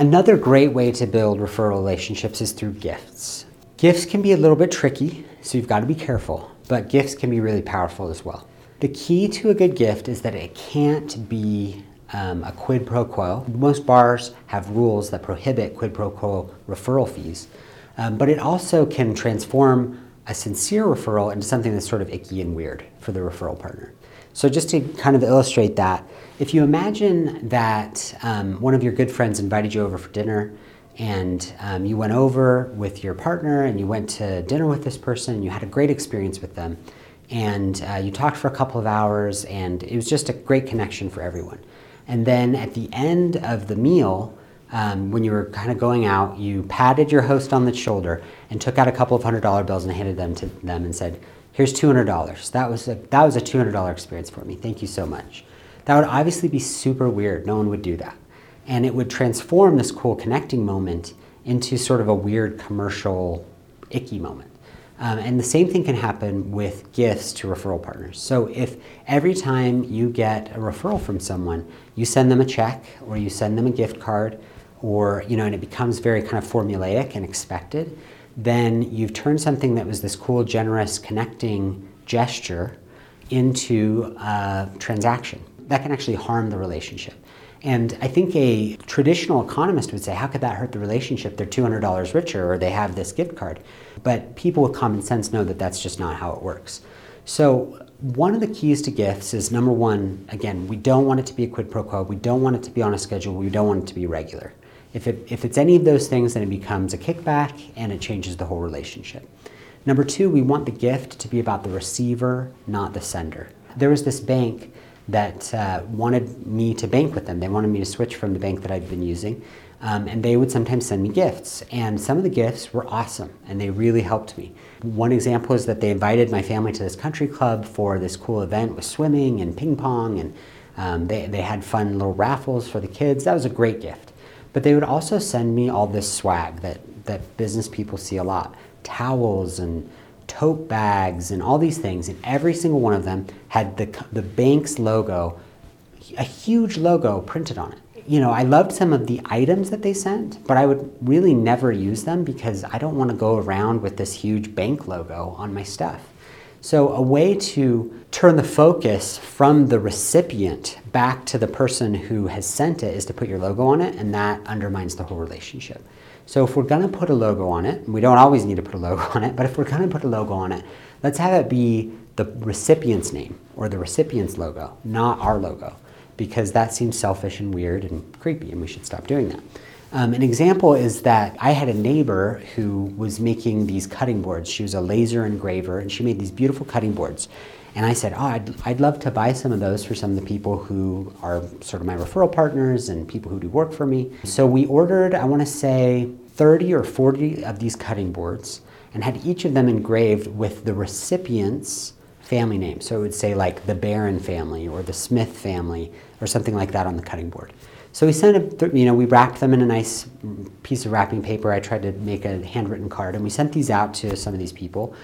Another great way to build referral relationships is through gifts. Gifts can be a little bit tricky, so you've got to be careful, but gifts can be really powerful as well. The key to a good gift is that it can't be um, a quid pro quo. Most bars have rules that prohibit quid pro quo referral fees, um, but it also can transform a sincere referral into something that's sort of icky and weird for the referral partner. So, just to kind of illustrate that, if you imagine that um, one of your good friends invited you over for dinner and um, you went over with your partner and you went to dinner with this person and you had a great experience with them and uh, you talked for a couple of hours and it was just a great connection for everyone. And then at the end of the meal, um, when you were kind of going out, you patted your host on the shoulder and took out a couple of hundred dollar bills and handed them to them and said, "Here's two hundred dollars. That was a that was a two hundred dollar experience for me. Thank you so much." That would obviously be super weird. No one would do that, and it would transform this cool connecting moment into sort of a weird commercial icky moment. Um, and the same thing can happen with gifts to referral partners. So if every time you get a referral from someone, you send them a check or you send them a gift card, or you know, and it becomes very kind of formulaic and expected, then you've turned something that was this cool, generous, connecting gesture into a transaction. That can actually harm the relationship. And I think a traditional economist would say, how could that hurt the relationship? They're $200 richer or they have this gift card. But people with common sense know that that's just not how it works. So, one of the keys to gifts is number one, again, we don't want it to be a quid pro quo. We don't want it to be on a schedule. We don't want it to be regular. If, it, if it's any of those things, then it becomes a kickback and it changes the whole relationship. Number two, we want the gift to be about the receiver, not the sender. There was this bank that uh, wanted me to bank with them. They wanted me to switch from the bank that I'd been using. Um, and they would sometimes send me gifts. And some of the gifts were awesome and they really helped me. One example is that they invited my family to this country club for this cool event with swimming and ping pong. And um, they, they had fun little raffles for the kids. That was a great gift. But they would also send me all this swag that, that business people see a lot towels and tote bags and all these things, and every single one of them had the, the bank's logo, a huge logo printed on it. You know, I loved some of the items that they sent, but I would really never use them because I don't want to go around with this huge bank logo on my stuff. So, a way to turn the focus from the recipient back to the person who has sent it is to put your logo on it, and that undermines the whole relationship. So if we're going to put a logo on it, we don't always need to put a logo on it, but if we're going to put a logo on it, let's have it be the recipient's name or the recipient's logo, not our logo, because that seems selfish and weird and creepy, and we should stop doing that. Um, an example is that I had a neighbor who was making these cutting boards. She was a laser engraver, and she made these beautiful cutting boards. And I said, Oh, I'd, I'd love to buy some of those for some of the people who are sort of my referral partners and people who do work for me. So we ordered, I want to say, 30 or 40 of these cutting boards and had each of them engraved with the recipient's family name. So it would say like the Barron family or the Smith family or something like that on the cutting board. So we sent it, you know, we wrapped them in a nice piece of wrapping paper. I tried to make a handwritten card and we sent these out to some of these people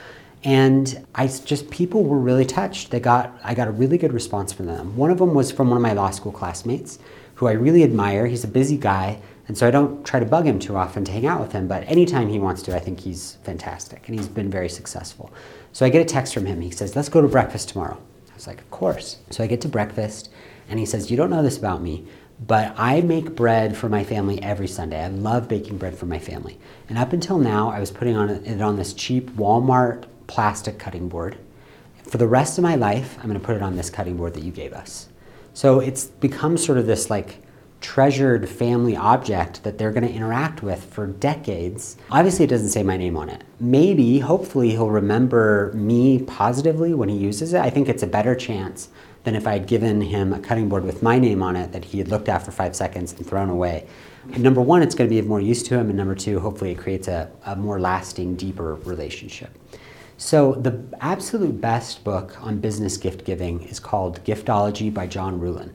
and I just people were really touched. They got I got a really good response from them. One of them was from one of my law school classmates, who I really admire. He's a busy guy, and so I don't try to bug him too often to hang out with him. But anytime he wants to, I think he's fantastic, and he's been very successful. So I get a text from him. He says, "Let's go to breakfast tomorrow." I was like, "Of course." So I get to breakfast, and he says, "You don't know this about me." But I make bread for my family every Sunday. I love baking bread for my family. And up until now, I was putting it on this cheap Walmart plastic cutting board. For the rest of my life, I'm going to put it on this cutting board that you gave us. So it's become sort of this like treasured family object that they're going to interact with for decades. Obviously, it doesn't say my name on it. Maybe, hopefully, he'll remember me positively when he uses it. I think it's a better chance than if I had given him a cutting board with my name on it that he had looked at for five seconds and thrown away. Number one, it's going to be of more use to him, and number two, hopefully, it creates a, a more lasting, deeper relationship. So, the absolute best book on business gift giving is called Giftology by John Ruhlin.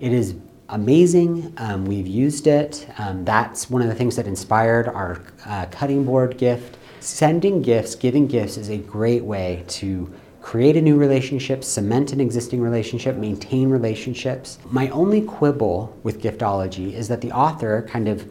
It is amazing. Um, we've used it. Um, that's one of the things that inspired our uh, cutting board gift. Sending gifts, giving gifts is a great way to create a new relationship, cement an existing relationship, maintain relationships. My only quibble with Giftology is that the author kind of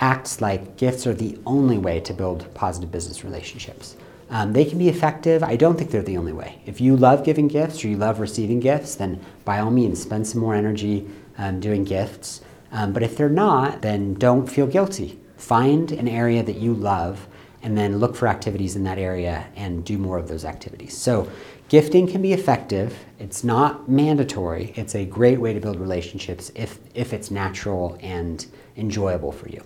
acts like gifts are the only way to build positive business relationships. Um, they can be effective. I don't think they're the only way. If you love giving gifts or you love receiving gifts, then by all means spend some more energy um, doing gifts. Um, but if they're not, then don't feel guilty. Find an area that you love and then look for activities in that area and do more of those activities. So, gifting can be effective. It's not mandatory. It's a great way to build relationships if, if it's natural and enjoyable for you.